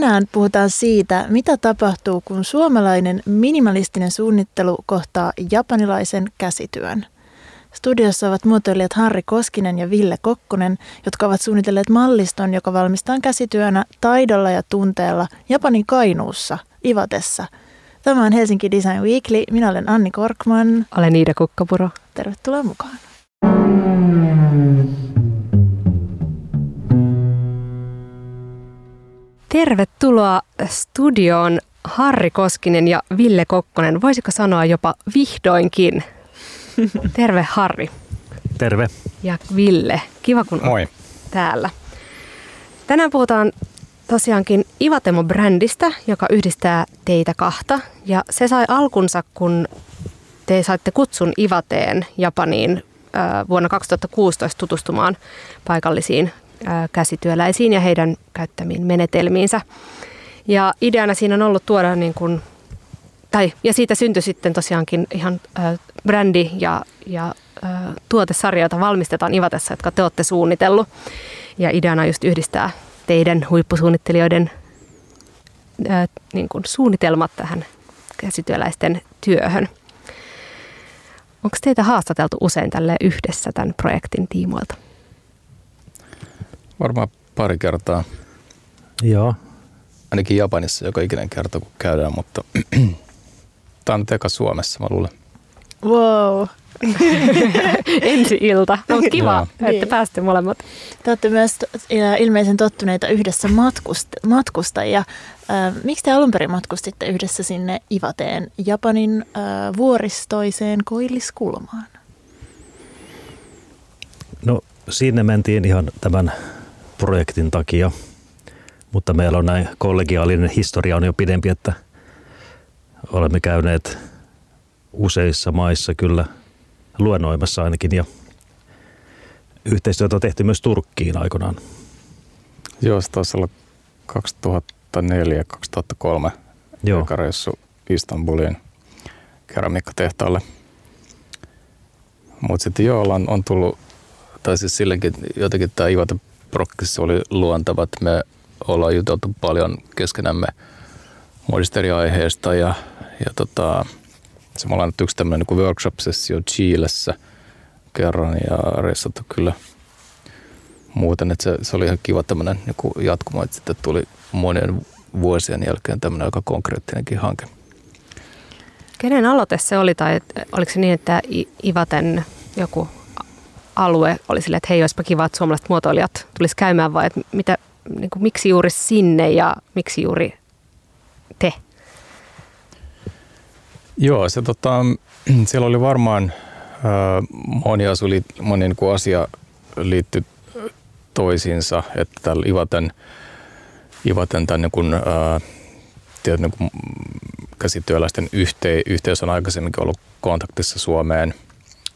tänään puhutaan siitä, mitä tapahtuu, kun suomalainen minimalistinen suunnittelu kohtaa japanilaisen käsityön. Studiossa ovat muotoilijat Harri Koskinen ja Ville Kokkonen, jotka ovat suunnitelleet malliston, joka valmistaa käsityönä taidolla ja tunteella Japanin Kainuussa, Ivatessa. Tämä on Helsinki Design Weekly. Minä olen Anni Korkman. Olen Iida Kukkapuro. Tervetuloa mukaan. Tervetuloa studioon Harri Koskinen ja Ville Kokkonen. Voisiko sanoa jopa vihdoinkin? Terve Harri. Terve. Ja Ville. Kiva kun Moi. täällä. Tänään puhutaan tosiaankin Ivatemo-brändistä, joka yhdistää teitä kahta. Ja se sai alkunsa, kun te saitte kutsun Ivateen Japaniin vuonna 2016 tutustumaan paikallisiin käsityöläisiin ja heidän käyttämiin menetelmiinsä. Ja ideana siinä on ollut tuoda niin kuin, tai, ja siitä syntyi sitten tosiaankin ihan äh, brändi ja, ja äh, tuotesarja, jota valmistetaan Ivatessa, jotka te olette suunnitellut. Ja ideana just yhdistää teidän huippusuunnittelijoiden äh, niin kuin suunnitelmat tähän käsityöläisten työhön. Onko teitä haastateltu usein tälle yhdessä tämän projektin tiimoilta? Varmaan pari kertaa. Joo. Ainakin Japanissa joka ikinen kerta, kun käydään, mutta tämä on teka Suomessa, mä luulen. Wow. Ensi ilta. No, kiva, että niin. pääsitte molemmat. Te olette myös ilmeisen tottuneita yhdessä matkust- matkustajia. Äh, miksi te alun perin matkustitte yhdessä sinne Ivateen, Japanin äh, vuoristoiseen koilliskulmaan? No sinne mentiin ihan tämän projektin takia, mutta meillä on näin kollegiaalinen historia on jo pidempi, että olemme käyneet useissa maissa kyllä luennoimassa ainakin ja yhteistyötä on tehty myös Turkkiin aikoinaan. Joo, se taisi olla 2004-2003 Joo. reissu Istanbulin keramiikkatehtaalle. Mutta sitten joo, on, on tullut tai siis silläkin jotenkin tämä Ivata Prokkissa oli luontava, että me ollaan juteltu paljon keskenämme monista eri ja, ja tota, se me ollaan nyt yksi tämmöinen niin workshop-sessio Chilessä kerran ja reissattu kyllä muuten, että se, se oli ihan kiva tämmöinen niin jatkuma, että sitten tuli monien vuosien jälkeen tämmöinen aika konkreettinenkin hanke. Kenen aloite se oli tai oliko se niin, että Ivaten joku alue oli sille, että hei, olisipa kiva, että suomalaiset muotoilijat tulisi käymään vai että mitä, niin kuin, miksi juuri sinne ja miksi juuri te? Joo, se tota, siellä oli varmaan äh, moni, asu, moni niin kuin asia liittyy toisiinsa, että täällä Ivaten, Ivaten tämän niin kuin, äh, tiedät, niin kuin käsityöläisten yhte, yhteys on aikaisemminkin ollut kontaktissa Suomeen.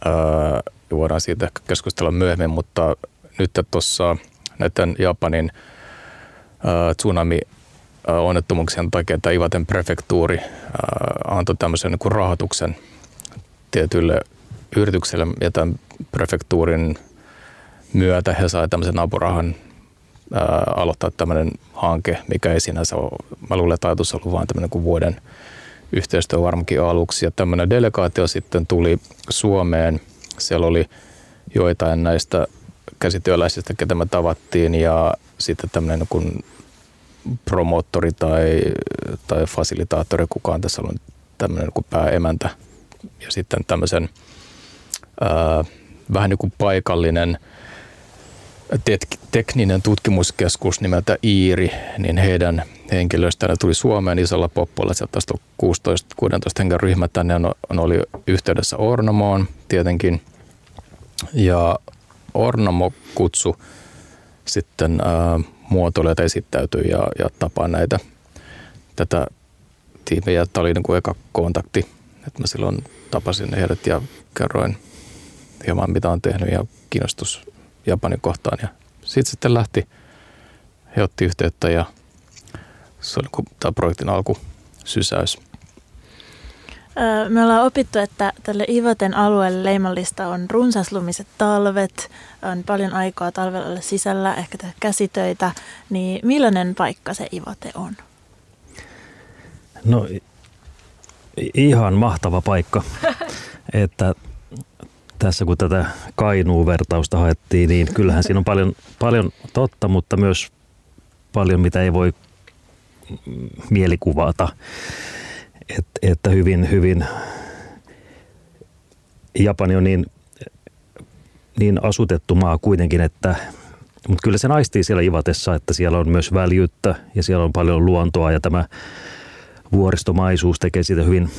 Äh, ja voidaan siitä ehkä keskustella myöhemmin, mutta nyt tuossa näiden Japanin äh, tsunami onnettomuuksien takia tämä Ivaten prefektuuri äh, antoi tämmöisen niin rahoituksen tietyille yrityksille ja tämän prefektuurin myötä he saivat tämmöisen apurahan ää, aloittaa tämmöinen hanke, mikä ei sinänsä ole, mä luulen, että ajatus ollut vain tämmöinen kuin vuoden yhteistyö varmaankin aluksi. Ja tämmöinen delegaatio sitten tuli Suomeen siellä oli joitain näistä käsityöläisistä, ketä me tavattiin ja sitten tämmöinen kun promoottori tai, tai fasilitaattori, kukaan tässä on tämmöinen kuin pääemäntä ja sitten tämmöisen ää, vähän niin kuin paikallinen tek- tekninen tutkimuskeskus nimeltä Iiri, niin heidän henkilöstään tuli Suomeen isolla poppolla. Sieltä taas 16-16 hengen ryhmä tänne on, on oli yhteydessä Ornamoon tietenkin – ja Ornamo kutsu sitten ää, muotoilijat esittäytyi ja, ja tapaa näitä tätä tiimiä. Tämä oli niin kuin eka kontakti, että mä silloin tapasin heidät ja kerroin hieman mitä on tehnyt ja kiinnostus Japanin kohtaan. Ja sitten sitten lähti, he otti yhteyttä ja se oli tämä projektin alku sysäys. Me ollaan opittu, että tälle Ivaten alueelle leimallista on runsaslumiset talvet, on paljon aikaa talvella sisällä, ehkä tehdä käsitöitä. Niin millainen paikka se Ivate on? No ihan mahtava paikka. että tässä kun tätä Kainuun-vertausta haettiin, niin kyllähän siinä on paljon, paljon totta, mutta myös paljon, mitä ei voi mielikuvata. Et, että hyvin, hyvin Japani on niin, niin asutettu maa kuitenkin, että mutta kyllä se naistii siellä Ivatessa, että siellä on myös väljyyttä ja siellä on paljon luontoa ja tämä vuoristomaisuus tekee siitä hyvin,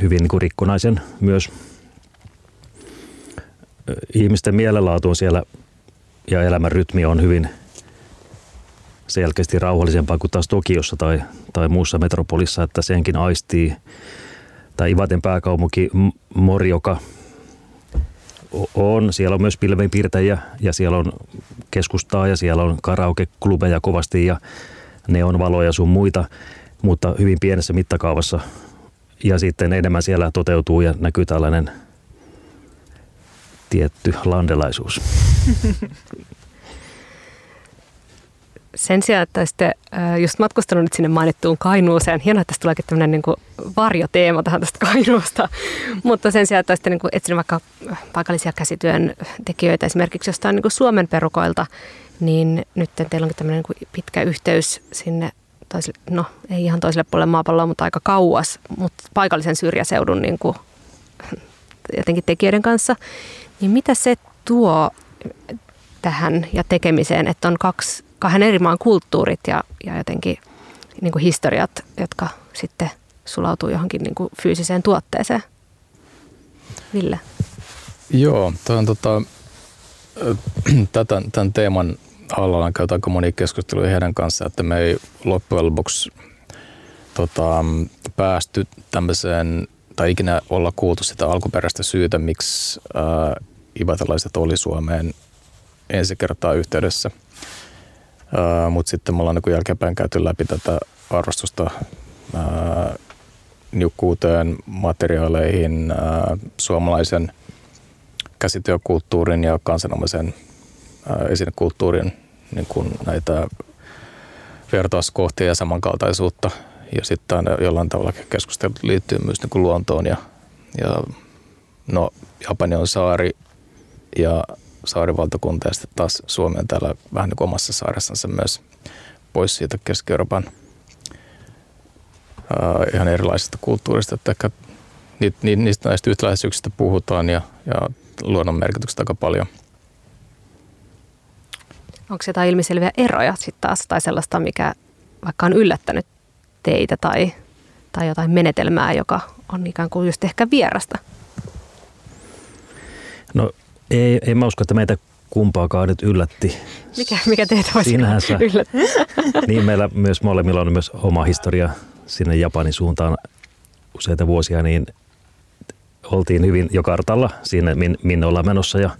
hyvin niin rikkonaisen myös. Ihmisten mielenlaatu on siellä ja elämän rytmi on hyvin selkeästi rauhallisempaa kuin taas Tokiossa tai, tai muussa metropolissa, että senkin aistii. Tai Ivaten pääkaupunki Morioka on, siellä on myös pilvenpiirtäjiä ja siellä on keskustaa ja siellä on karaoke-klubeja kovasti ja neonvaloja sun muita, mutta hyvin pienessä mittakaavassa. Ja sitten enemmän siellä toteutuu ja näkyy tällainen tietty landelaisuus. sen sijaan, että olisitte just matkustanut nyt sinne mainittuun Kainuuseen, hienoa, että tästä tuleekin tämmöinen niin varjoteema tähän tästä Kainuusta, mutta sen sijaan, että olisitte niin etsinyt vaikka paikallisia käsityön tekijöitä esimerkiksi jostain niin kuin Suomen perukoilta, niin nyt teillä onkin tämmöinen niin pitkä yhteys sinne toiselle, no ei ihan toiselle puolelle maapalloa, mutta aika kauas, mutta paikallisen syrjäseudun niin kuin, jotenkin tekijöiden kanssa. Niin mitä se tuo tähän ja tekemiseen, että on kaksi kahden eri maan kulttuurit ja, ja jotenkin niin kuin historiat, jotka sitten sulautuu johonkin niin kuin fyysiseen tuotteeseen. Ville? Joo, on tota, tätä, tämän teeman alla on käyty aika monia keskusteluja heidän kanssa, että me ei loppujen lopuksi tota, päästy tämmöiseen, tai ikinä olla kuultu sitä alkuperäistä syytä, miksi ää, ibatalaiset oli Suomeen ensi kertaa yhteydessä – mutta sitten me ollaan niin jälkeenpäin käyty läpi tätä arvostusta niukkuuteen, materiaaleihin, ää, suomalaisen käsityökulttuurin ja kansanomaisen esinekulttuurin niin kuin näitä vertauskohtia ja samankaltaisuutta. Ja sitten aina jollain tavalla keskustelut liittyy myös niin kuin luontoon ja, ja no, Japani on saari ja saarivaltakunta ja sitten taas Suomi on täällä vähän niin kuin omassa saaressansa myös pois siitä Keski-Euroopan ää, ihan erilaisesta kulttuurista, että ehkä niistä näistä yhtäläisyyksistä puhutaan ja, ja luonnon merkityksestä aika paljon. Onko jotain ilmiselviä eroja sitten taas tai sellaista, mikä vaikka on yllättänyt teitä tai, tai jotain menetelmää, joka on ikään kuin just ehkä vierasta? No ei, ei mä usko, että meitä kumpaakaan nyt yllätti. Mikä, mikä teitä olisi Sinänsä. yllätti? niin meillä myös molemmilla on myös oma historia sinne Japanin suuntaan useita vuosia, niin oltiin hyvin jo kartalla siinä, minne ollaan menossa ja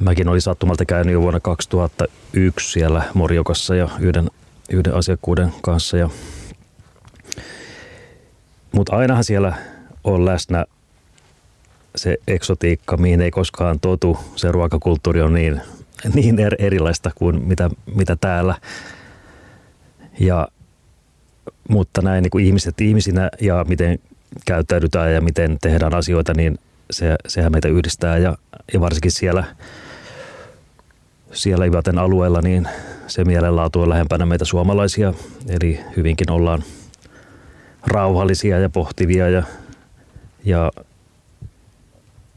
mäkin olin sattumalta käynyt jo vuonna 2001 siellä Morjokassa ja yhden, yhden asiakkuuden kanssa. Ja, mutta ainahan siellä on läsnä se eksotiikka, mihin ei koskaan totu. Se ruokakulttuuri on niin, niin er, erilaista kuin mitä, mitä täällä. Ja, mutta näin niin kuin ihmiset ihmisinä ja miten käyttäydytään ja miten tehdään asioita, niin se, sehän meitä yhdistää. Ja, ja varsinkin siellä, siellä Ivaten alueella, niin se mielenlaatu on lähempänä meitä suomalaisia. Eli hyvinkin ollaan rauhallisia ja pohtivia ja, ja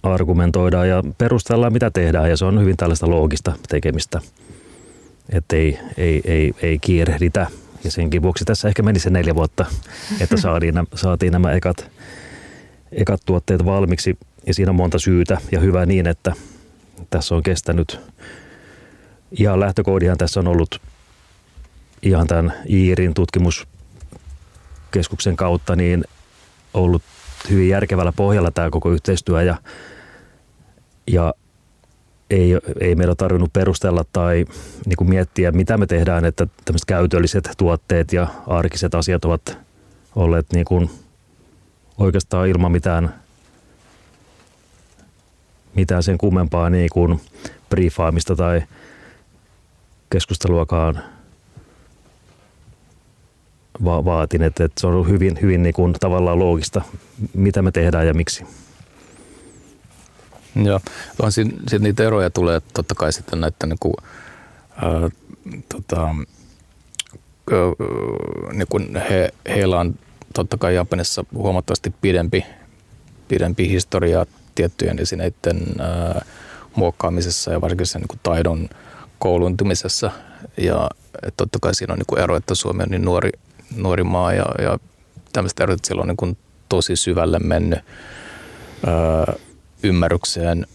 argumentoidaan ja perustellaan, mitä tehdään, ja se on hyvin tällaista loogista tekemistä, että ei, ei, ei, ei kiirehditä. Ja senkin vuoksi tässä ehkä meni se neljä vuotta, että saatiin, saatiin nämä ekat, ekat tuotteet valmiiksi, ja siinä on monta syytä, ja hyvä niin, että tässä on kestänyt. Ja lähtökoodihan tässä on ollut ihan tämän IIRin tutkimuskeskuksen kautta niin ollut hyvin järkevällä pohjalla tämä koko yhteistyö ja ja ei, ei meillä tarvinnut perustella tai niin kuin miettiä, mitä me tehdään, että tämmöiset käytölliset tuotteet ja arkiset asiat ovat olleet niin kuin oikeastaan ilman mitään, mitään sen kummempaa niin kuin briefaamista tai keskusteluakaan va- vaatin, että, että se on hyvin, hyvin niin kuin tavallaan loogista, mitä me tehdään ja miksi. Joo, on sitten niitä eroja tulee totta kai sitten näiden niin kuin, ää, tota, niin kuin he, heillä on totta kai Japanissa huomattavasti pidempi, pidempi historia tiettyjen esineiden ää, muokkaamisessa ja varsinkin sen niin kuin taidon kouluntumisessa. Ja totta kai siinä on niin kuin ero, että Suomi on niin nuori, nuori maa ja, ja tämmöistä erot, että siellä on niin kuin tosi syvälle mennyt ää, ymmärrykseen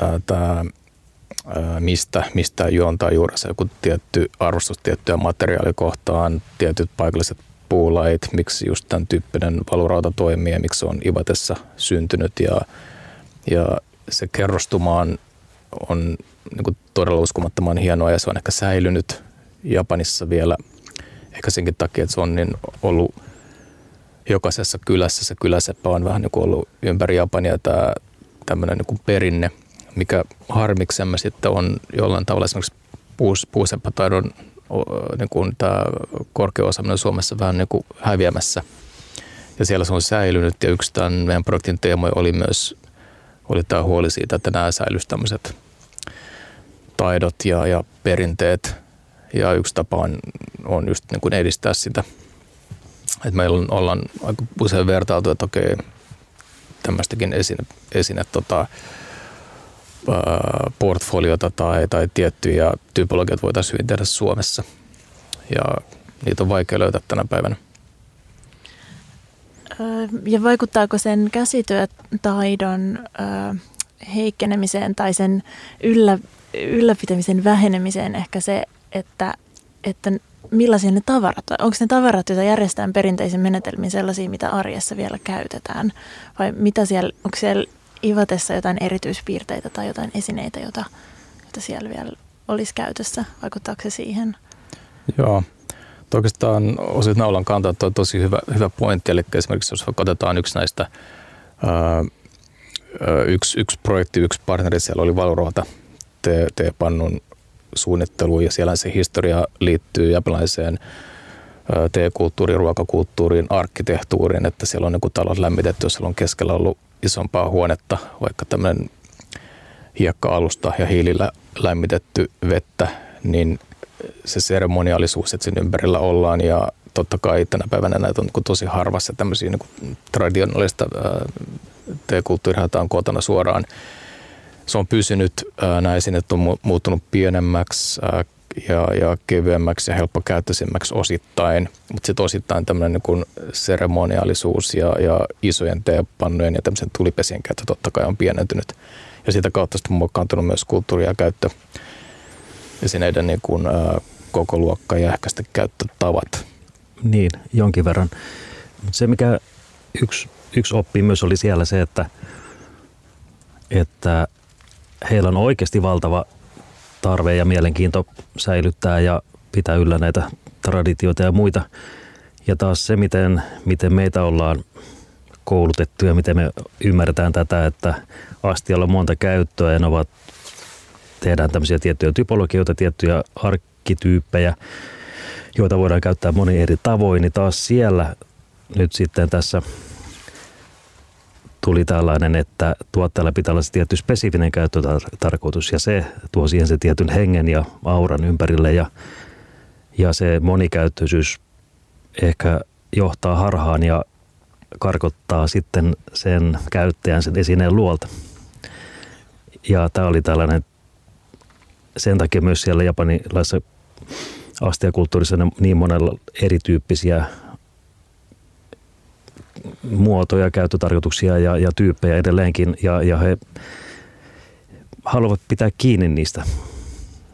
ää, tämä mistä, mistä juontaa juurensa joku tietty arvostus tiettyä materiaalikohtaan, tietyt paikalliset puulait, miksi just tämän tyyppinen valurauta toimii ja miksi se on Ivatessa syntynyt ja, ja se kerrostuma on, on niin kuin todella uskomattoman hienoa ja se on ehkä säilynyt Japanissa vielä ehkä senkin takia, että se on niin ollut jokaisessa kylässä. Se kyläseppä on vähän niin kuin ollut ympäri Japania tämä tämmöinen niin perinne – mikä harmiksemme sitten on jollain tavalla esimerkiksi puus, puuseppataidon niin kuin tämä korkea Suomessa vähän niin kuin häviämässä. Ja siellä se on säilynyt ja yksi tämän meidän projektin teemoja oli myös oli tämä huoli siitä, että nämä säilyisi tämmöiset taidot ja, ja perinteet. Ja yksi tapa on, on just niin kuin edistää sitä. Et meillä on, ollaan aika usein vertailtu, että okei, tämmöistäkin esine, esine tota, portfoliota tai, tai tiettyjä typologiat voitaisiin hyvin tehdä Suomessa. Ja niitä on vaikea löytää tänä päivänä. Ja vaikuttaako sen käsityötaidon heikkenemiseen tai sen yllä, ylläpitämisen vähenemiseen ehkä se, että, että millaisia ne tavarat on? Onko ne tavarat, joita järjestetään perinteisen menetelmin sellaisia, mitä arjessa vielä käytetään? Vai mitä siellä, onko siellä Ivatessa jotain erityispiirteitä tai jotain esineitä, joita, joita siellä vielä olisi käytössä? Vaikuttaako se siihen? Joo. Oikeastaan osit naulan kantaa on tosi hyvä, hyvä pointti. Eli esimerkiksi jos katsotaan yksi näistä, ää, yksi, yksi projekti, yksi partneri siellä oli Valruota T-pannun suunnittelu ja siellä se historia liittyy japanilaiseen teekulttuuriin, ruokakulttuuriin, arkkitehtuuriin, että siellä on niin talot lämmitetty, siellä on keskellä ollut isompaa huonetta, vaikka tämmöinen hiekka-alusta ja hiilillä lämmitetty vettä, niin se seremoniaalisuus, että sen ympärillä ollaan ja totta kai tänä päivänä näitä on niin tosi harvassa tämmöisiä niin traditionaalista teekulttuuria on kotona suoraan. Se on pysynyt, nämä esineet on muuttunut pienemmäksi, ja, ja kevyemmäksi ja helppokäyttöisemmäksi osittain, mutta sitten osittain tämmöinen niin seremoniaalisuus ja, ja isojen teepannojen ja tämmöisen tulipesien käyttö totta kai on pienentynyt. Ja sitä kautta sitten muokkaantunut myös kulttuuri ja käyttö esineiden niin kuin, ä, koko luokka ja ehkä sitten käyttötavat. Niin, jonkin verran. Se, mikä yksi, yksi oppi myös oli siellä se, että, että heillä on oikeasti valtava tarve ja mielenkiinto säilyttää ja pitää yllä näitä traditioita ja muita. Ja taas se, miten, miten meitä ollaan koulutettu ja miten me ymmärretään tätä, että astialla on monta käyttöä ja ne ovat, tehdään tämmöisiä tiettyjä typologioita, tiettyjä arkkityyppejä, joita voidaan käyttää moni eri tavoin, niin taas siellä nyt sitten tässä tuli tällainen, että tuottajalla pitää olla se tietty spesifinen käyttötarkoitus ja se tuo siihen se tietyn hengen ja auran ympärille ja, ja se monikäyttöisyys ehkä johtaa harhaan ja karkottaa sitten sen käyttäjän sen esineen luolta. Ja tämä oli tällainen, sen takia myös siellä japanilaisessa astiakulttuurissa niin monella erityyppisiä muotoja, käyttötarkoituksia ja, ja tyyppejä edelleenkin ja, ja he haluavat pitää kiinni niistä,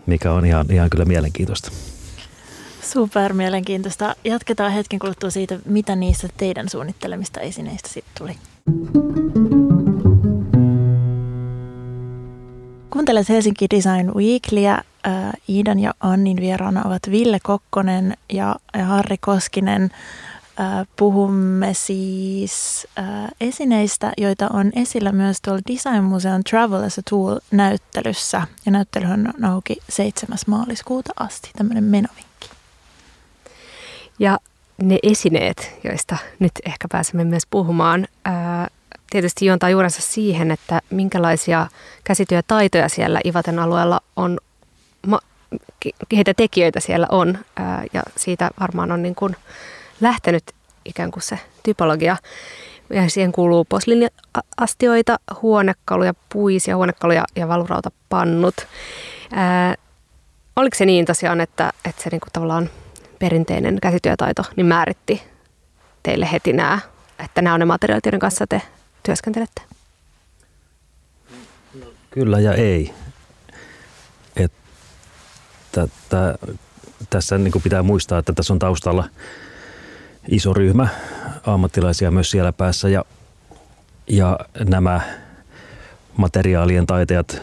mikä on ihan, ihan kyllä mielenkiintoista. Super mielenkiintoista. Jatketaan hetken kuluttua siitä, mitä niistä teidän suunnittelemista esineistä sitten tuli. Kuuntelet Helsinki Design Weeklyä. Iidan ja Annin vieraana ovat Ville Kokkonen ja Harri Koskinen puhumme siis esineistä, joita on esillä myös tuolla Design Museum Travel as a Tool-näyttelyssä. Ja näyttelyhän on auki 7. maaliskuuta asti, tämmöinen menovinkki. Ja ne esineet, joista nyt ehkä pääsemme myös puhumaan, tietysti juontaa juurensa siihen, että minkälaisia käsityötaitoja siellä Ivaten alueella on, keitä tekijöitä siellä on. Ja siitä varmaan on niin kuin lähtenyt ikään kuin se typologia. Ja siihen kuuluu posliiniastioita, huonekaluja, puisia huonekaluja ja valurautapannut. Ää, oliko se niin tosiaan, että, että se niinku tavallaan perinteinen käsityötaito niin määritti teille heti nämä, että nämä on ne materiaalit, joiden kanssa te työskentelette? Kyllä ja ei. Että, tässä niin pitää muistaa, että tässä on taustalla iso ryhmä ammattilaisia myös siellä päässä ja, ja nämä materiaalien taiteet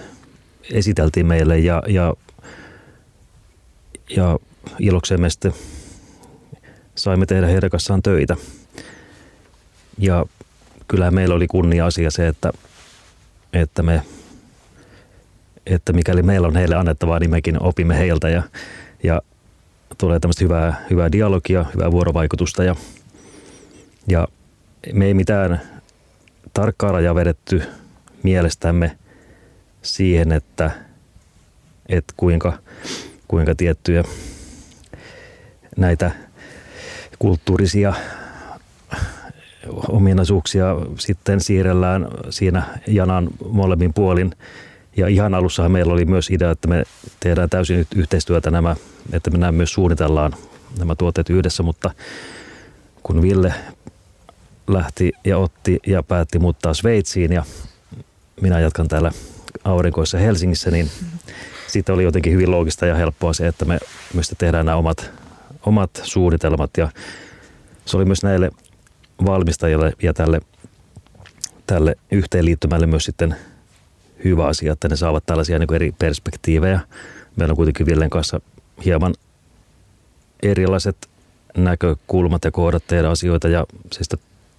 esiteltiin meille ja, ja, ja iloksemme sitten saimme tehdä heidän kanssaan töitä. Ja kyllä meillä oli kunnia-asia se, että, että, me, että mikäli meillä on heille annettavaa, niin mekin opimme heiltä ja, ja tulee tämmöistä hyvää, hyvää dialogia, hyvää vuorovaikutusta ja, ja me ei mitään tarkkaa rajaa vedetty mielestämme siihen, että, että kuinka, kuinka tiettyjä näitä kulttuurisia ominaisuuksia sitten siirrellään siinä janan molemmin puolin. Ja ihan alussahan meillä oli myös idea, että me tehdään täysin yhteistyötä nämä, että me näin myös suunnitellaan nämä tuotteet yhdessä, mutta kun Ville lähti ja otti ja päätti muuttaa Sveitsiin ja minä jatkan täällä aurinkoissa Helsingissä, niin siitä oli jotenkin hyvin loogista ja helppoa se, että me myös tehdään nämä omat, omat suunnitelmat. Ja se oli myös näille valmistajille ja tälle, tälle yhteenliittymälle myös sitten hyvä asia, että ne saavat tällaisia niin eri perspektiivejä. Meillä on kuitenkin Villen kanssa hieman erilaiset näkökulmat ja kohdat tehdä asioita ja siis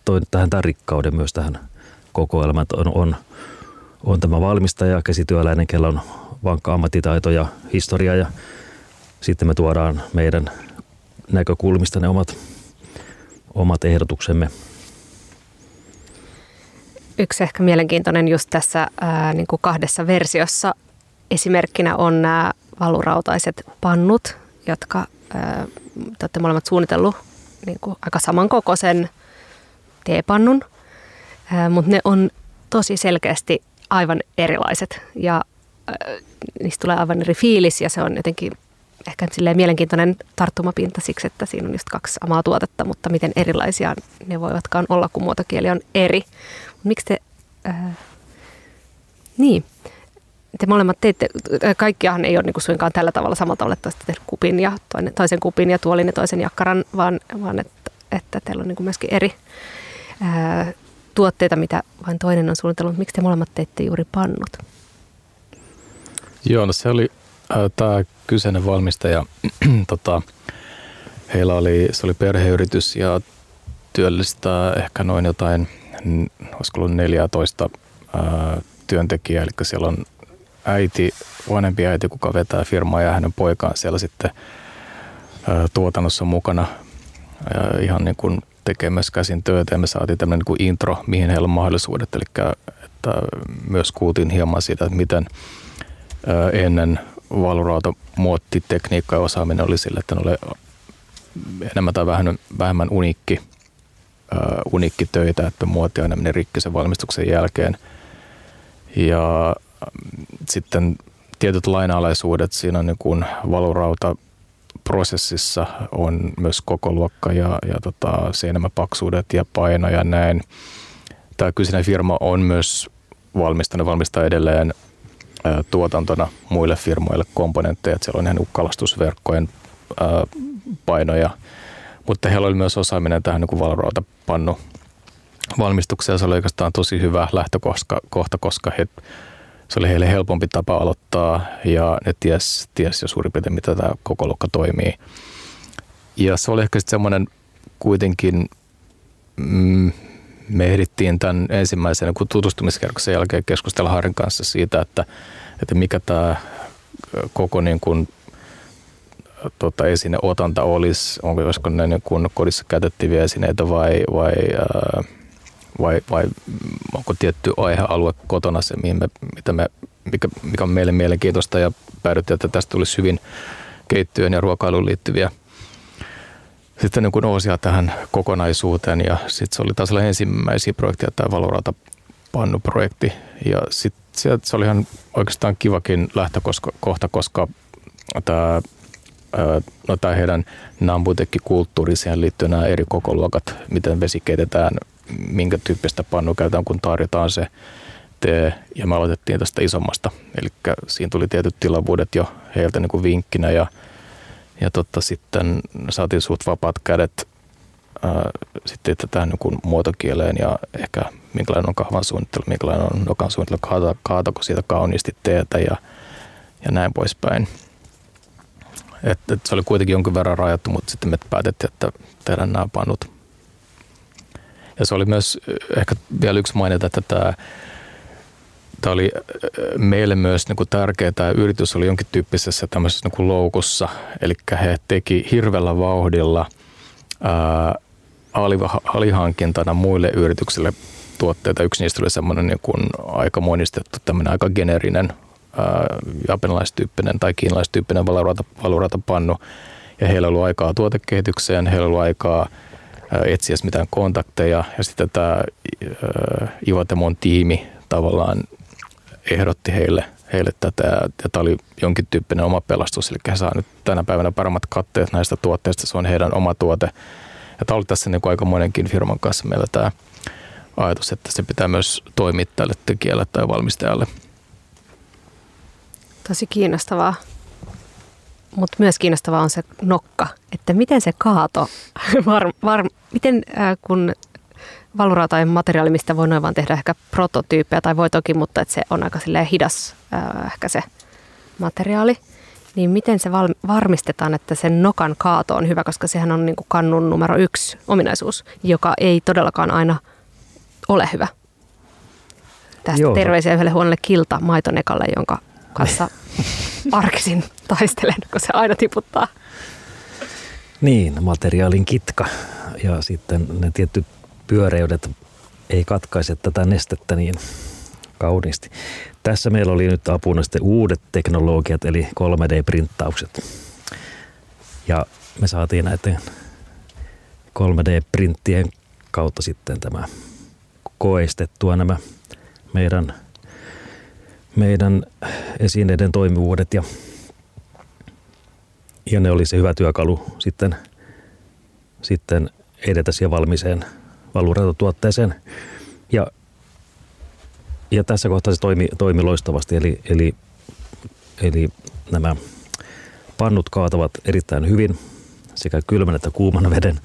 toi tähän tämän rikkauden myös tähän kokoelmaan, on, on, on tämä valmistaja, käsityöläinen, kello on vankka ammattitaito ja historia ja sitten me tuodaan meidän näkökulmista ne omat omat ehdotuksemme. Yksi ehkä mielenkiintoinen just tässä ää, niin kuin kahdessa versiossa esimerkkinä on nämä valurautaiset pannut, jotka ää, te olette molemmat suunnitellut niin kuin aika samankokoisen teepannun, mutta ne on tosi selkeästi aivan erilaiset ja ää, niistä tulee aivan eri fiilis ja se on jotenkin ehkä silleen mielenkiintoinen tarttumapinta siksi, että siinä on just kaksi samaa tuotetta, mutta miten erilaisia ne voivatkaan olla, kun muotokieli on eri. Miksi te, äh, niin, te molemmat teitte, äh, kaikkiahan ei ole niin kuin suinkaan tällä tavalla samalla tavalla, että olette kupin ja toinen, toisen kupin ja tuolin ja toisen jakkaran, vaan, vaan että, että teillä on niin kuin myöskin eri äh, tuotteita, mitä vain toinen on suunnitellut. Miksi te molemmat teitte juuri pannut? Joo, no se oli tämä kyseinen valmistaja, tota, heillä oli, se oli perheyritys ja työllistää ehkä noin jotain, olisiko ollut 14 ää, työntekijää, eli siellä on äiti, vanhempi äiti, kuka vetää firmaa ja hänen poikaan siellä sitten tuotannossa mukana. Ja ihan niin kuin tekee myös käsin töitä. Ja me saatiin tämmöinen niin kuin intro, mihin heillä on mahdollisuudet, eli että myös kuultiin hieman siitä, että miten ennen valurauta muottitekniikka ja osaaminen oli sille, että ne oli enemmän tai vähemmän, vähemmän unikki, uh, unikki töitä, että muoti aina meni rikki sen valmistuksen jälkeen. Ja sitten tietyt lainalaisuudet siinä niin kuin valurauta prosessissa on myös koko luokka ja, ja tota, seinämäpaksuudet ja paino ja näin. Tämä kyseinen firma on myös valmistanut, valmistaa edelleen tuotantona muille firmoille komponentteja. Siellä on ihan kalastusverkkojen painoja, mutta heillä oli myös osaaminen tähän niin valrautapannu valmistukseen. Se oli oikeastaan tosi hyvä lähtökohta, koska he, se oli heille helpompi tapa aloittaa ja ne ties, ties jo suurin piirtein, mitä tämä koko luokka toimii. Ja se oli ehkä sitten semmoinen kuitenkin mm, me ehdittiin tämän ensimmäisen niin tutustumiskerroksen jälkeen keskustella Harin kanssa siitä, että, että mikä tämä koko niin kuin, tota, esineotanta olisi, onko joskus ne niin kuin kodissa käytettäviä esineitä vai, vai, ää, vai, vai onko tietty aihealue kotona se, mihin me, mitä me, mikä, mikä on meille mielenkiintoista ja päädyttiin, että tästä tulisi hyvin keittiöön ja ruokailuun liittyviä. Sitten niin kuin osia tähän kokonaisuuteen ja sitten se oli taas ensimmäisiä projekteja tämä Valorata pannuprojekti ja sitten se oli ihan oikeastaan kivakin lähtökohta, koska tämä no tämä heidän nambutekki-kulttuuri, siihen liittyy nämä eri kokoluokat, miten vesi keitetään, minkä tyyppistä pannu käytetään, kun tarjotaan se tee. Ja me aloitettiin tästä isommasta. Eli siinä tuli tietyt tilavuudet jo heiltä niin kuin vinkkinä ja, ja totta, sitten saatiin suut vapaat kädet ää, sitten tähän niin muotokieleen ja ehkä minkälainen on kahvan suunnittelu, minkälainen on nokan suunnittelu, kaata, kaatako siitä kauniisti teetä ja, ja näin poispäin. Et, et se oli kuitenkin jonkin verran rajattu, mutta sitten me päätettiin, että tehdään nämä pannut. Ja se oli myös ehkä vielä yksi mainita, että tämä, tämä oli meille myös niin kuin tärkeää. Tämä yritys oli jonkin tyyppisessä tämmöisessä niin kuin loukussa. Eli he teki hirveällä vauhdilla ää, alihankintana muille yrityksille tuotteita. Yksi niistä oli semmoinen niin kuin aika monistettu, tämmöinen aika generinen japanilaistyyppinen tai kiinalaistyyppinen valurata, pannu. Ja heillä oli aikaa tuotekehitykseen, heillä oli aikaa etsiä mitään kontakteja. Ja sitten tämä Ivatemon tiimi tavallaan ehdotti heille, heille tätä. Ja tämä oli jonkin tyyppinen oma pelastus. Eli he saavat nyt tänä päivänä paremmat katteet näistä tuotteista. Se on heidän oma tuote. Ja tämä oli tässä niin aika monenkin firman kanssa meillä tämä ajatus, että se pitää myös toimittajalle, tekijälle tai valmistajalle – Tosi kiinnostavaa. Mutta myös kiinnostavaa on se nokka, että miten se kaato, var, var, miten äh, kun valura tai materiaali, mistä voi noin vaan tehdä ehkä prototyyppejä tai voi toki, mutta että se on aika hidas äh, ehkä se materiaali, niin miten se val, varmistetaan, että sen nokan kaato on hyvä, koska sehän on niin kuin kannun numero yksi ominaisuus, joka ei todellakaan aina ole hyvä. Tästä Joo. terveisiä yhdelle huonolle kilta maitonekalle, jonka kanssa arkisin taistelen, kun se aina tiputtaa. Niin, materiaalin kitka ja sitten ne tietty pyöreydet ei katkaise tätä nestettä niin kauniisti. Tässä meillä oli nyt apuna sitten uudet teknologiat eli 3D-printtaukset. Ja me saatiin näiden 3D-printtien kautta sitten tämä koeistettua nämä meidän meidän esineiden toimivuudet ja, ja ne oli se hyvä työkalu sitten, sitten edetä siihen valmiiseen valuratotuotteeseen. Ja, ja tässä kohtaa se toimi, toimi loistavasti, eli, eli, eli nämä pannut kaatavat erittäin hyvin sekä kylmän että kuuman veden.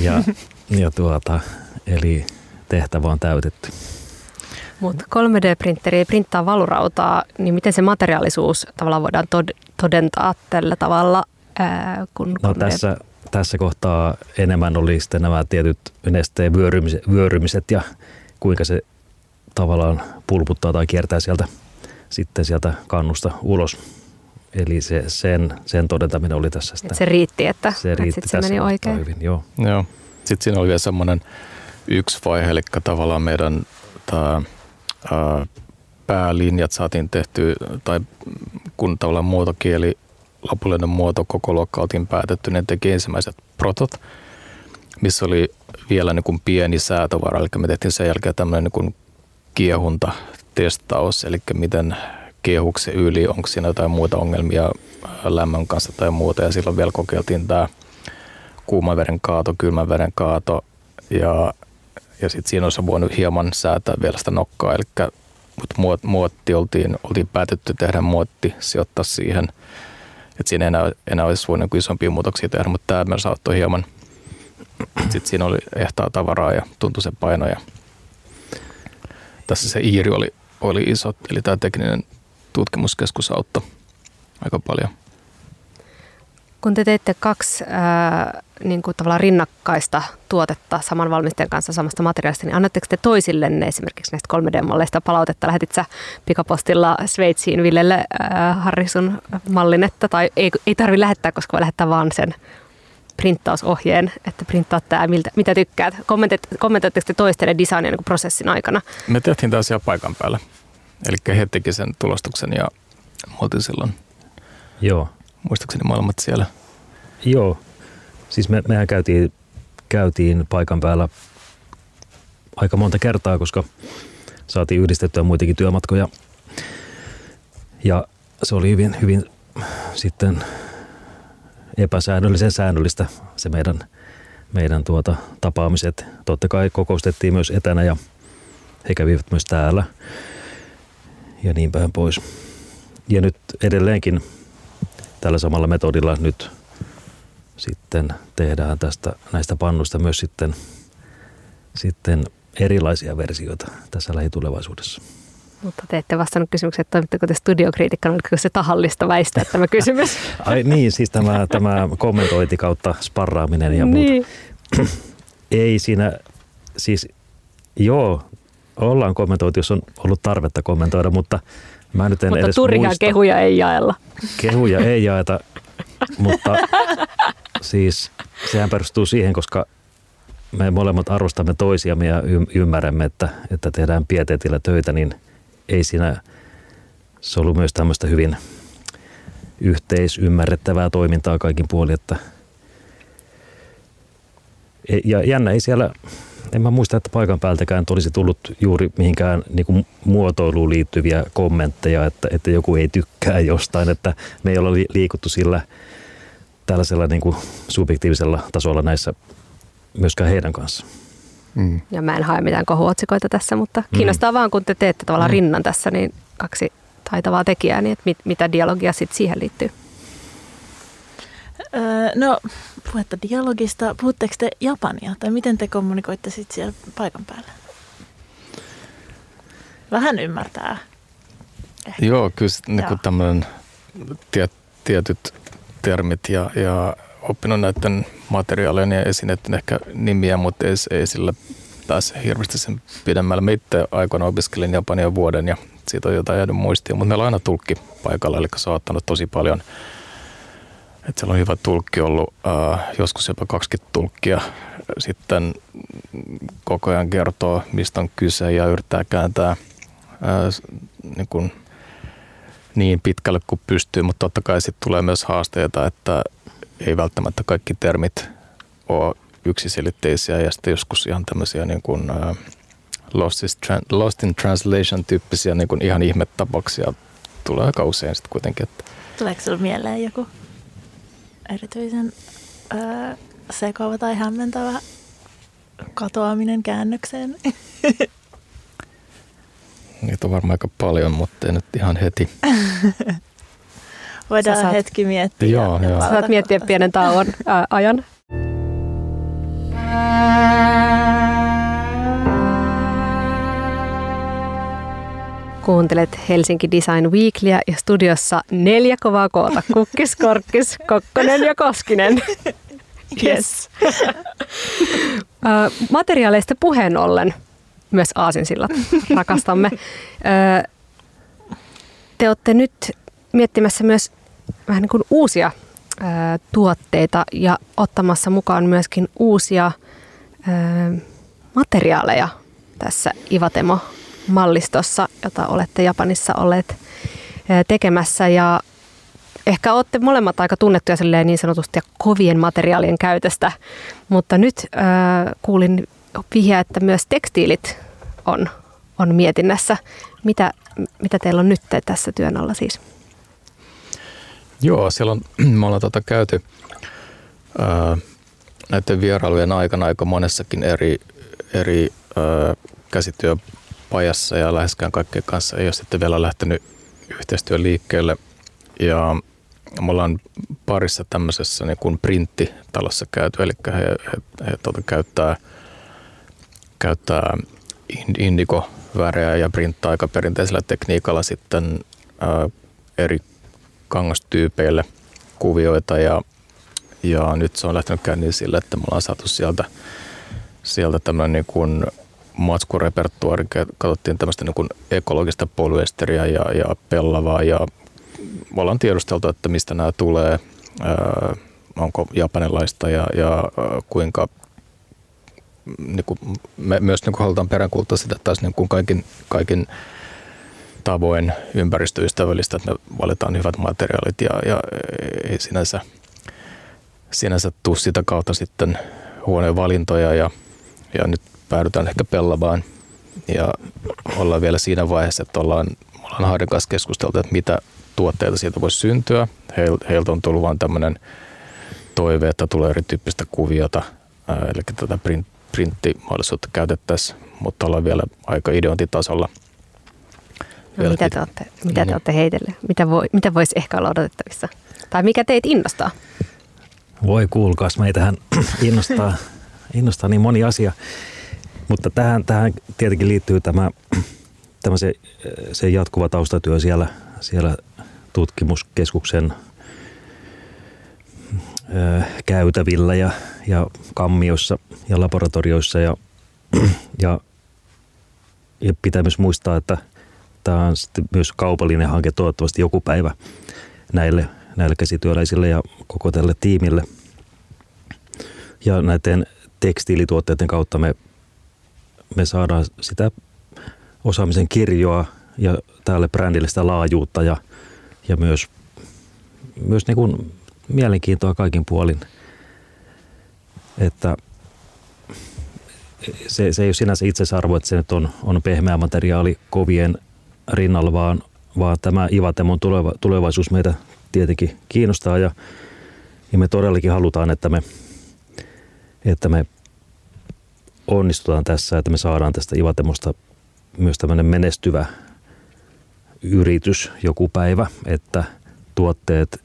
Ja, ja tuota, eli tehtävä on täytetty. Mutta 3D-printeri printtaa valurautaa, niin miten se materiaalisuus tavallaan voidaan tod- todentaa tällä tavalla? Ää, kun no tässä, tässä kohtaa enemmän oli sitten nämä tietyt nesteen vyörymiset, vyörymiset ja kuinka se tavallaan pulputtaa tai kiertää sieltä sitten sieltä kannusta ulos. Eli se, sen, sen todentaminen oli tässä sitä. Et se riitti, että se, riitti että se meni oikein. Hyvin, joo. joo. Sitten siinä oli vielä semmoinen yksi vaihe, eli tavallaan meidän tämä päälinjat saatiin tehty, tai kun tavallaan muotokieli, lopullinen muoto koko luokka oltiin päätetty, ne teki ensimmäiset protot, missä oli vielä niin kuin pieni säätövara, eli me tehtiin sen jälkeen tämmöinen niin kuin kiehuntatestaus, eli miten kiehuuko se yli, onko siinä jotain muita ongelmia lämmön kanssa tai muuta, ja silloin vielä kokeiltiin tämä kuuman veden kaato, kylmän veden kaato, ja ja sitten siinä olisi voinut hieman säätää vielä sitä nokkaa, eli mutta muotti oltiin, oltiin päätetty tehdä muotti, sijoittaa siihen, että siinä enää, enää olisi voinut isompia muutoksia tehdä, mutta tämä myös auttoi hieman. Sitten siinä oli ehtaa tavaraa ja tuntui se paino ja tässä se Iiri oli, oli iso, eli tämä tekninen tutkimuskeskus auttoi aika paljon. Kun te teitte kaksi ää, niin kuin tavallaan rinnakkaista tuotetta saman valmistajan kanssa samasta materiaalista, niin annatteko te toisillenne esimerkiksi näistä 3D-malleista palautetta? Lähetit sä pikapostilla Sveitsiin Villelle ää, Harri sun mallinetta, tai ei, ei tarvi lähettää, koska voi lähettää vaan sen printtausohjeen, että printtaa tämä, miltä, mitä tykkäät. Kommentoitteko te toistelle designia niin prosessin aikana? Me tehtiin tämä asia paikan päällä. Eli he teki sen tulostuksen ja me silloin, Joo. Muistaakseni molemmat siellä. Joo, siis me, mehän käytiin, käytiin paikan päällä aika monta kertaa, koska saatiin yhdistettyä muitakin työmatkoja. Ja se oli hyvin, hyvin sitten epäsäännöllisen säännöllistä se meidän, meidän tuota, tapaamiset. Totta kai kokoustettiin myös etänä ja he kävivät myös täällä ja niin päin pois. Ja nyt edelleenkin tällä samalla metodilla nyt sitten tehdään tästä näistä pannuista myös sitten, sitten erilaisia versioita tässä lähitulevaisuudessa. Mutta te ette vastannut kysymykseen, että toimitteko te studiokriitikkana, oliko se tahallista väistää tämä kysymys? Ai niin, siis tämä, tämä kommentointi kautta sparraaminen ja muut. Niin. Ei siinä, siis joo, ollaan kommentoitu, jos on ollut tarvetta kommentoida, mutta mä nyt en mutta edes muista. kehuja ei jaella. Kehuja ei jaeta, mutta siis sehän perustuu siihen, koska me molemmat arvostamme toisiamme ja ymmärrämme, että, että tehdään pieteetillä töitä, niin ei siinä, se ollut myös tämmöistä hyvin yhteisymmärrettävää toimintaa kaikin puolin, että ja jännä ei siellä, en mä muista, että paikan päältäkään olisi tullut juuri mihinkään niin kuin muotoiluun liittyviä kommentteja, että, että joku ei tykkää jostain, että me ei olla liikuttu sillä tällaisella niin kuin subjektiivisella tasolla näissä myöskään heidän kanssa. Mm. Ja mä en hae mitään kohuotsikoita tässä, mutta kiinnostaa mm. vaan, kun te teette tavallaan mm. rinnan tässä, niin kaksi taitavaa tekijää, niin että mit, mitä dialogia sitten siihen liittyy? Öö, no, puhetta dialogista. Puhutteko te japania tai miten te kommunikoitte sitten siellä paikan päällä? Vähän ymmärtää. Ehkä. Joo, kyllä niin tämmöinen tiet, tietyt termit ja, ja oppinut näiden materiaalien ja esineiden ehkä nimiä, mutta ei, ei sillä pääse hirveästi sen pidemmälle. Me itse aikoina opiskelin Japania vuoden ja siitä on jotain jäänyt muistia, mutta meillä on aina tulkki paikalla, eli se on ottanut tosi paljon. Että siellä on hyvä tulkki ollut, äh, joskus jopa 20 tulkkia. Sitten koko ajan kertoo, mistä on kyse ja yrittää kääntää äh, niin, kuin niin pitkälle kuin pystyy, mutta totta kai sitten tulee myös haasteita, että ei välttämättä kaikki termit ole yksiselitteisiä ja sitten joskus ihan tämmöisiä niin kuin, uh, lost, tra- lost in translation tyyppisiä niin ihan ihmetapauksia tulee aika usein sitten kuitenkin. Että. Tuleeko sinulle mieleen joku erityisen uh, sekava tai hämmentävä katoaminen käännökseen? Niitä on varmaan aika paljon, mutta ei nyt ihan heti. Voidaan saat... hetki miettiä. Joo, joo. Saat miettiä pienen tauon ää, ajan. Kuuntelet Helsinki Design Weeklyä ja studiossa neljä kovaa koota. Kukkis, Korkkis, Kokkonen ja Koskinen. Yes. Materiaaleista puheen ollen, myös aasinsillat rakastamme. Te olette nyt miettimässä myös vähän niin kuin uusia tuotteita ja ottamassa mukaan myöskin uusia materiaaleja tässä Ivatemo-mallistossa, jota olette Japanissa olleet tekemässä. Ja ehkä olette molemmat aika tunnettuja niin sanotusti kovien materiaalien käytöstä, mutta nyt ää, kuulin vihjaa, että myös tekstiilit on, on mietinnässä. Mitä, mitä teillä on nyt tässä työn alla siis? Joo, siellä on, me ollaan tota käyty ää, näiden vierailujen aikana aika monessakin eri, eri ää, käsityöpajassa ja läheskään kaikkien kanssa ei ole sitten vielä lähtenyt yhteistyö liikkeelle. Ja me ollaan parissa tämmöisessä niin kuin printtitalossa käyty, eli he, he, he tuota, käyttää, käyttää indigo-värejä ja printtaa aika perinteisellä tekniikalla sitten ää, eri kangastyypeille kuvioita ja ja nyt se on lähtenyt käyntiin sille, että me ollaan saatu sieltä, sieltä tämmöinen niin kuin matskurepertuaari, katsottiin tämmöistä niin kuin ekologista polyesteriä ja, ja pellavaa ja ollaan tiedusteltu, että mistä nämä tulee, ää, onko japanilaista ja, ja ää, kuinka niin kuin me myös niin kuin halutaan peräänkuuluttaa sitä taas niin kuin kaikin, kaikin tavoin ympäristöystävällistä, että me valitaan hyvät materiaalit ja, ja ei sinänsä, sinänsä tuu sitä kautta sitten huoneen valintoja ja, ja nyt päädytään ehkä pellavaan ja ollaan vielä siinä vaiheessa, että ollaan, ollaan Harden kanssa keskusteltu, että mitä tuotteita siitä voisi syntyä. Heil, heiltä on tullut vain tämmöinen toive, että tulee erityyppistä kuviota, eli tätä print, printtimahdollisuutta käytettäisiin, mutta ollaan vielä aika ideointitasolla. No, mitä te olette, mitä te niin. olette heitelle? Mitä, voi, mitä voisi ehkä olla odotettavissa? Tai mikä teitä innostaa? Voi kuulkaas, meitähän innostaa, innostaa niin moni asia. Mutta tähän, tähän tietenkin liittyy tämä, tämä se, se jatkuva taustatyö siellä, siellä tutkimuskeskuksen ö, käytävillä ja, ja kammiossa ja laboratorioissa ja, ja, ja pitää myös muistaa, että tämä on myös kaupallinen hanke toivottavasti joku päivä näille, näille käsityöläisille ja koko tälle tiimille. Ja näiden tekstiilituotteiden kautta me me saadaan sitä osaamisen kirjoa ja tälle brändille sitä laajuutta ja, ja myös, myös niin kuin mielenkiintoa kaikin puolin. Että se, se ei ole sinänsä itsesarvo, että se nyt on, on pehmeä materiaali kovien rinnalla, vaan, vaan tämä Ivatemon tuleva, tulevaisuus meitä tietenkin kiinnostaa ja, ja me todellakin halutaan, että me, että me onnistutaan tässä, että me saadaan tästä Ivatemosta myös tämmöinen menestyvä yritys joku päivä, että tuotteet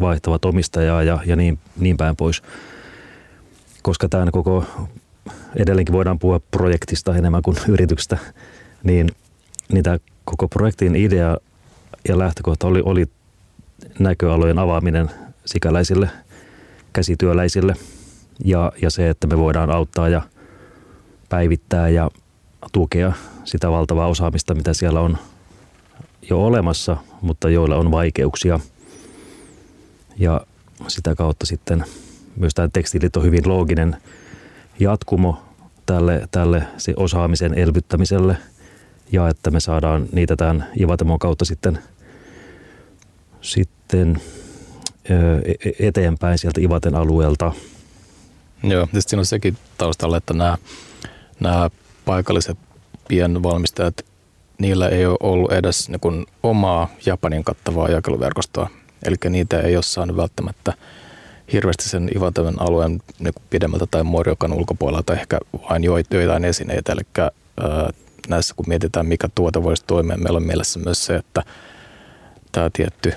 vaihtavat omistajaa ja, ja niin, niin päin pois. Koska tämä koko, edelleenkin voidaan puhua projektista enemmän kuin yrityksestä, niin, niin tämä koko projektin idea ja lähtökohta oli, oli näköalojen avaaminen sikäläisille käsityöläisille – ja, ja se, että me voidaan auttaa ja päivittää ja tukea sitä valtavaa osaamista, mitä siellä on jo olemassa, mutta joilla on vaikeuksia. Ja sitä kautta sitten myös tämä tekstiilit on hyvin looginen jatkumo tälle, tälle se osaamisen elvyttämiselle ja että me saadaan niitä tämän Ivatemon kautta sitten, sitten e-, e-, eteenpäin sieltä Ivaten alueelta – Joo, tietysti siinä on sekin taustalla, että nämä, nämä paikalliset pienvalmistajat, niillä ei ole ollut edes niin kuin omaa Japanin kattavaa jakeluverkostoa. Eli niitä ei ole saanut välttämättä hirveästi sen Ivantaven alueen niin pidemmältä tai Moriokan ulkopuolella tai ehkä vain joitain esineitä. Eli ää, näissä kun mietitään, mikä tuote voisi toimia, meillä on mielessä myös se, että tämä tietty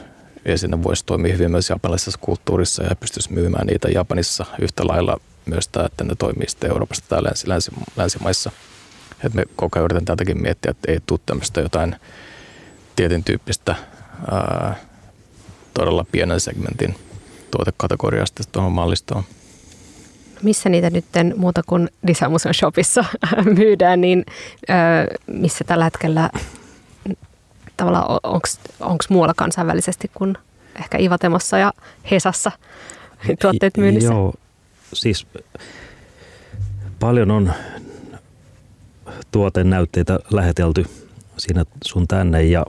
esine voisi toimia hyvin myös japanilaisessa kulttuurissa ja pystyisi myymään niitä Japanissa yhtä lailla myös tämä, että ne toimii sitten Euroopassa tai länsi, länsi, länsimaissa. Et me koko ajan yritetään tätäkin miettiä, että ei tule tämmöistä jotain tietyn tyyppistä ää, todella pienen segmentin tuotekategoriasta tuohon mallistoon. Missä niitä nyt muuta kuin Lisämuseon shopissa myydään, niin ää, missä tällä hetkellä tavallaan onko muualla kansainvälisesti kuin ehkä Ivatemossa ja Hesassa tuotteet myynnissä? Joo, siis paljon on tuotennäytteitä lähetelty siinä sun tänne ja,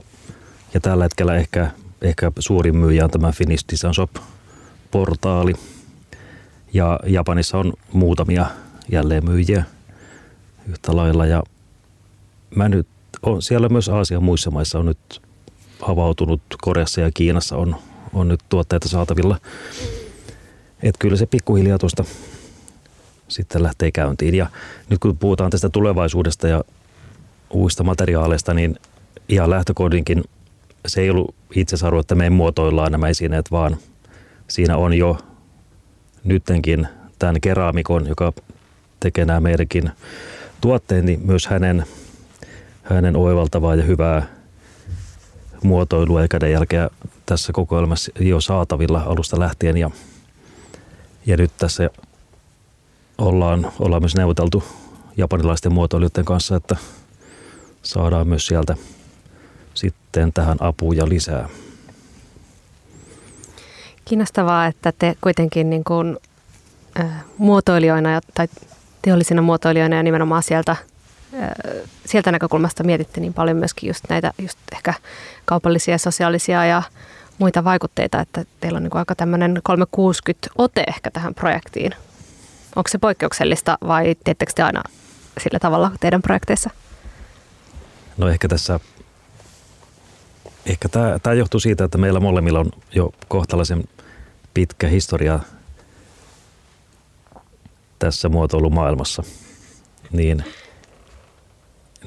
ja tällä hetkellä ehkä, ehkä suurin myyjä on tämä Finnish Design Shop-portaali. Ja Japanissa on muutamia jälleen myyjiä yhtä lailla ja mä nyt on, siellä myös Aasian muissa maissa on nyt avautunut, Koreassa ja Kiinassa on, on nyt tuotteita saatavilla. Että kyllä se pikkuhiljaa tuosta sitten lähtee käyntiin. Ja nyt kun puhutaan tästä tulevaisuudesta ja uusista materiaaleista, niin ihan lähtökohdinkin se ei ollut itsesarvo, että me muotoillaan nämä esineet, vaan siinä on jo nyttenkin tämän keraamikon, joka tekee nämä meidänkin tuotteet, niin myös hänen, hänen oivaltavaa ja hyvää muotoilua ja kädenjälkeä tässä kokoelmassa jo saatavilla alusta lähtien. Ja Ja nyt tässä ollaan, ollaan myös neuvoteltu japanilaisten muotoilijoiden kanssa, että saadaan myös sieltä sitten tähän apuja lisää. Kiinnostavaa, että te kuitenkin niin kuin, äh, muotoilijoina tai teollisina muotoilijoina ja nimenomaan sieltä, äh, sieltä näkökulmasta mietitte niin paljon myöskin just näitä just ehkä kaupallisia, sosiaalisia ja muita vaikutteita, että teillä on niin aika tämmöinen 360 ote ehkä tähän projektiin. Onko se poikkeuksellista vai teettekö te aina sillä tavalla teidän projekteissa? No ehkä tässä, ehkä tämä, tämä johtuu siitä, että meillä molemmilla on jo kohtalaisen pitkä historia tässä muotoilumaailmassa. Niin,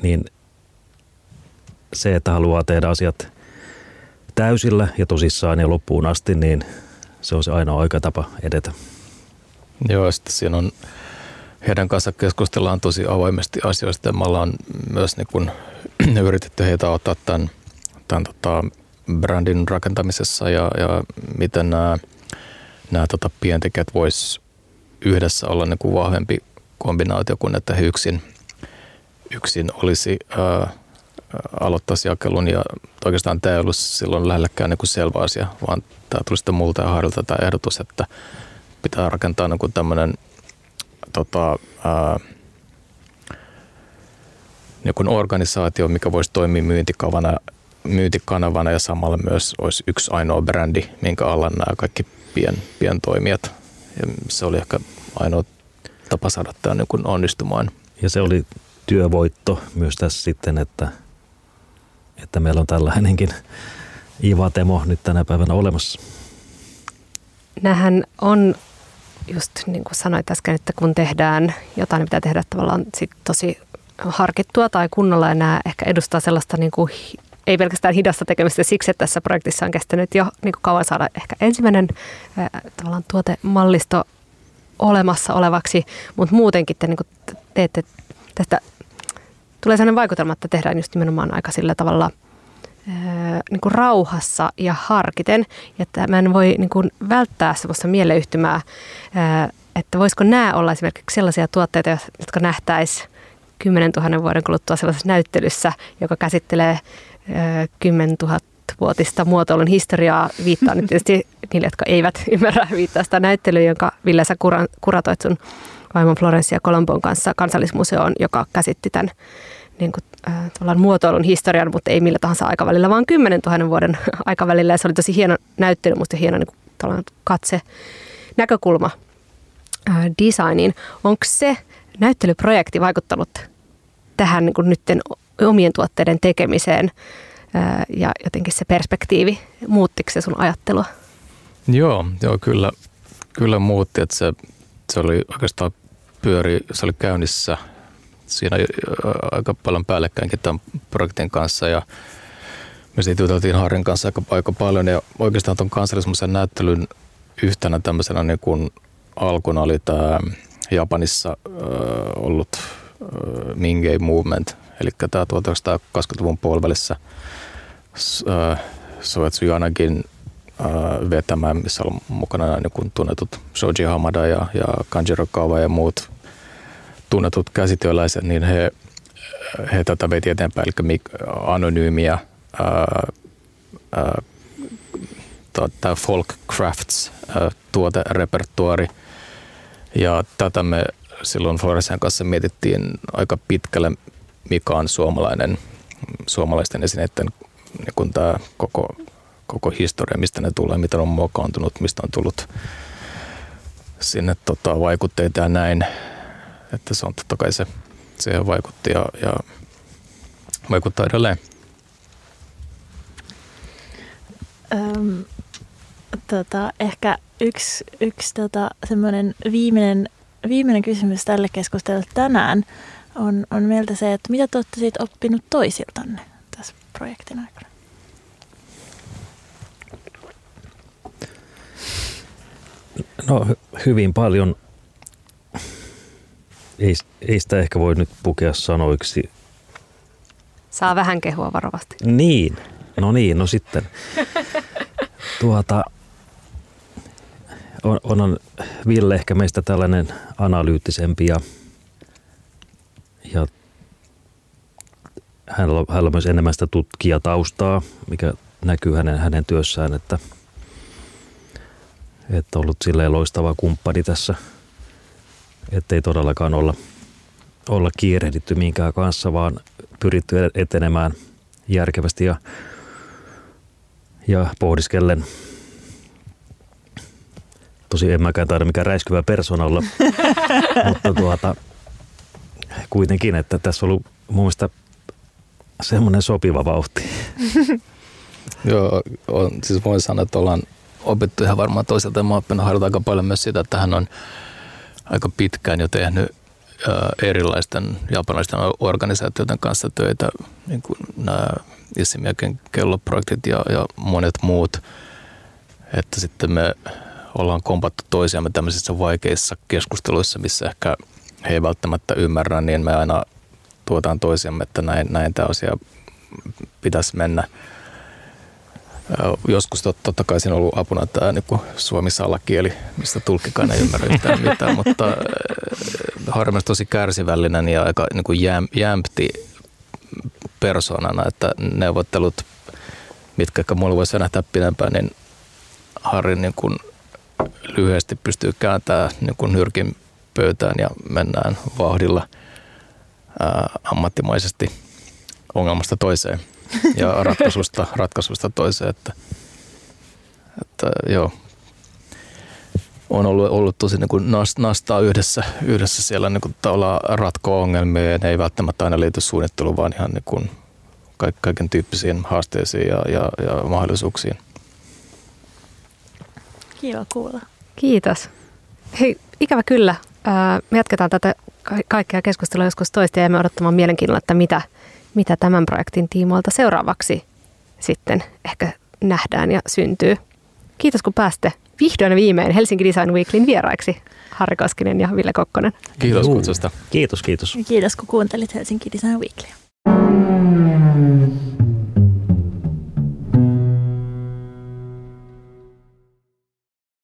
niin se, että haluaa tehdä asiat täysillä ja tosissaan ja loppuun asti, niin se on se ainoa oikea tapa edetä. Joo, sitten siinä on heidän kanssa keskustellaan tosi avoimesti asioista ja me ollaan myös niin kun, yritetty heitä ottaa tämän, tämän tota, brändin rakentamisessa ja, ja miten nämä, nämä tota, pientekijät vois yhdessä olla niin kuin vahvempi kombinaatio kuin että he yksin, yksin olisi ää, aloittaisi jakelun ja oikeastaan tämä ei ollut silloin lähellekään niin kuin selvä asia, vaan tämä tuli sitten multa ja Harrilta tämä ehdotus, että pitää rakentaa niin tämmöinen tota, ää, niin organisaatio, mikä voisi toimia myyntikavana, myyntikanavana ja samalla myös olisi yksi ainoa brändi, minkä alla nämä kaikki pien, pientoimijat. Ja se oli ehkä ainoa tapa saada tämä niin onnistumaan. Ja se oli työvoitto myös tässä sitten, että, että meillä on tällainenkin Ivatemo nyt tänä päivänä olemassa. Nähän on just niin kuin sanoit äsken, että kun tehdään jotain, niin pitää tehdä tavallaan sit tosi harkittua tai kunnolla ja nämä ehkä edustaa sellaista niin kuin, ei pelkästään hidasta tekemistä siksi, että tässä projektissa on kestänyt jo niin kuin kauan saada ehkä ensimmäinen tavallaan tuotemallisto olemassa olevaksi, mutta muutenkin te niin kuin teette tästä, tulee sellainen vaikutelma, että tehdään just nimenomaan aika sillä tavalla – niin kuin rauhassa ja harkiten. Ja mä en voi niin kuin välttää sellaista mieleyhtymää, että voisiko nämä olla esimerkiksi sellaisia tuotteita, jotka nähtäisi 10 000 vuoden kuluttua sellaisessa näyttelyssä, joka käsittelee 10 000 vuotista muotoilun historiaa. Viittaan nyt tietysti niille, jotka eivät ymmärrä viittaa sitä näyttelyä, jonka Ville sä kuratoit sun vaimon Florencia Colombon kanssa kansallismuseoon, joka käsitti tämän niin kuin, äh, muotoilun historian, mutta ei millä tahansa aikavälillä, vaan 10 000 vuoden aikavälillä. Ja se oli tosi hieno näyttely, musta hieno niin kuin, katse, näkökulma äh, designiin. Onko se näyttelyprojekti vaikuttanut tähän niin kuin nytten omien tuotteiden tekemiseen äh, ja jotenkin se perspektiivi, muuttiko se sun ajattelua? Joo, joo kyllä, kyllä muutti, että se, se oli oikeastaan pyöri, se oli käynnissä – siinä aika paljon päällekkäinkin tämän projektin kanssa ja me siitä juteltiin Harrin kanssa aika, aika paljon. Ja oikeastaan tuon kansallismuseon näyttelyn yhtenä tämmöisenä niin kuin alkuna oli tämä Japanissa äh, ollut äh, Mingei Movement, eli tämä 1920-luvun puolivälissä äh, Soetsu Yanagin äh, vetämä, missä on mukana niin kuin tunnetut Shoji Hamada ja, ja Kanjiro Kawa ja muut tunnetut käsityöläiset, niin he, he tätä veti eteenpäin, eli anonyymiä tämä folk crafts tuoterepertuari. Ja tätä me silloin Floresian kanssa mietittiin aika pitkälle, mikä on suomalainen, suomalaisten esineiden niin kun tämä koko, koko historia, mistä ne tulee, miten on muokkaantunut, mistä on tullut sinne tota, vaikutteita ja näin. Että se on totta kai se, se vaikutti ja, ja vaikuttaa edelleen. Öm, tota, ehkä yksi, yksi tota, semmoinen viimeinen, viimeinen kysymys tälle keskustelulle tänään on, on meiltä se, että mitä te olette siitä oppinut toisiltanne tässä projektin aikana? No hyvin paljon ei, ei sitä ehkä voi nyt pukea sanoiksi. Saa vähän kehua varovasti. Niin, no niin, no sitten. tuota, on, on Ville ehkä meistä tällainen analyyttisempi ja, ja hänellä, on, hänellä on myös enemmän sitä tutkijataustaa, mikä näkyy hänen, hänen työssään, että, että ollut silleen loistava kumppani tässä, ettei todellakaan olla, olla kiirehditty minkään kanssa, vaan pyritty etenemään järkevästi ja, ja pohdiskellen – Tosi en mäkään taida mikään räiskyvä persoonalla, mutta tuota, kuitenkin, että tässä on ollut mun mielestä semmoinen sopiva vauhti. Joo, on, siis voin sanoa, että ollaan opittu ihan varmaan toiselta. Mä oon harjoittaa aika paljon myös sitä, että hän on aika pitkään jo tehnyt erilaisten japanilaisten organisaatioiden kanssa töitä, niin kuin nämä Issimiakin kelloprojektit ja, ja monet muut. Että sitten me ollaan kompattu toisiamme tämmöisissä vaikeissa keskusteluissa, missä ehkä he ei välttämättä ymmärrä, niin me aina tuotaan toisiamme, että näin, näin tämä asia pitäisi mennä. Joskus tot, totta kai siinä on ollut apuna tämä niin suomi-salakieli, mistä tulkkikaan ei ymmärrä yhtään mitään, mutta harvemmin tosi kärsivällinen ja aika niin kuin jäm, jämpti persoonana, että neuvottelut, mitkä ehkä mulla voisi nähdä pidempään, niin Harri niin kuin lyhyesti pystyy kääntämään niin kuin nyrkin pöytään ja mennään vauhdilla ää, ammattimaisesti ongelmasta toiseen ja ratkaisusta, ratkaisusta toiseen. Että, että joo, on ollut, ollut tosi niin kuin nastaa yhdessä, yhdessä siellä niin kuin ratkoa ongelmia ja ne ei välttämättä aina liity suunnitteluun, vaan ihan niin kuin kaiken tyyppisiin haasteisiin ja, ja, ja mahdollisuuksiin. Kiva kuulla. Kiitos. Hei, ikävä kyllä. Me jatketaan tätä kaikkea keskustelua joskus toista ja jäämme odottamaan mielenkiinnolla, että mitä, mitä tämän projektin tiimoilta seuraavaksi sitten ehkä nähdään ja syntyy. Kiitos kun pääsitte vihdoin viimein Helsinki Design Weeklyn vieraiksi. Harri Koskinen ja Ville Kokkonen. Kiitos kutsusta. Kiitos, kiitos. Kiitos kun kuuntelit Helsinki Design Weeklyä.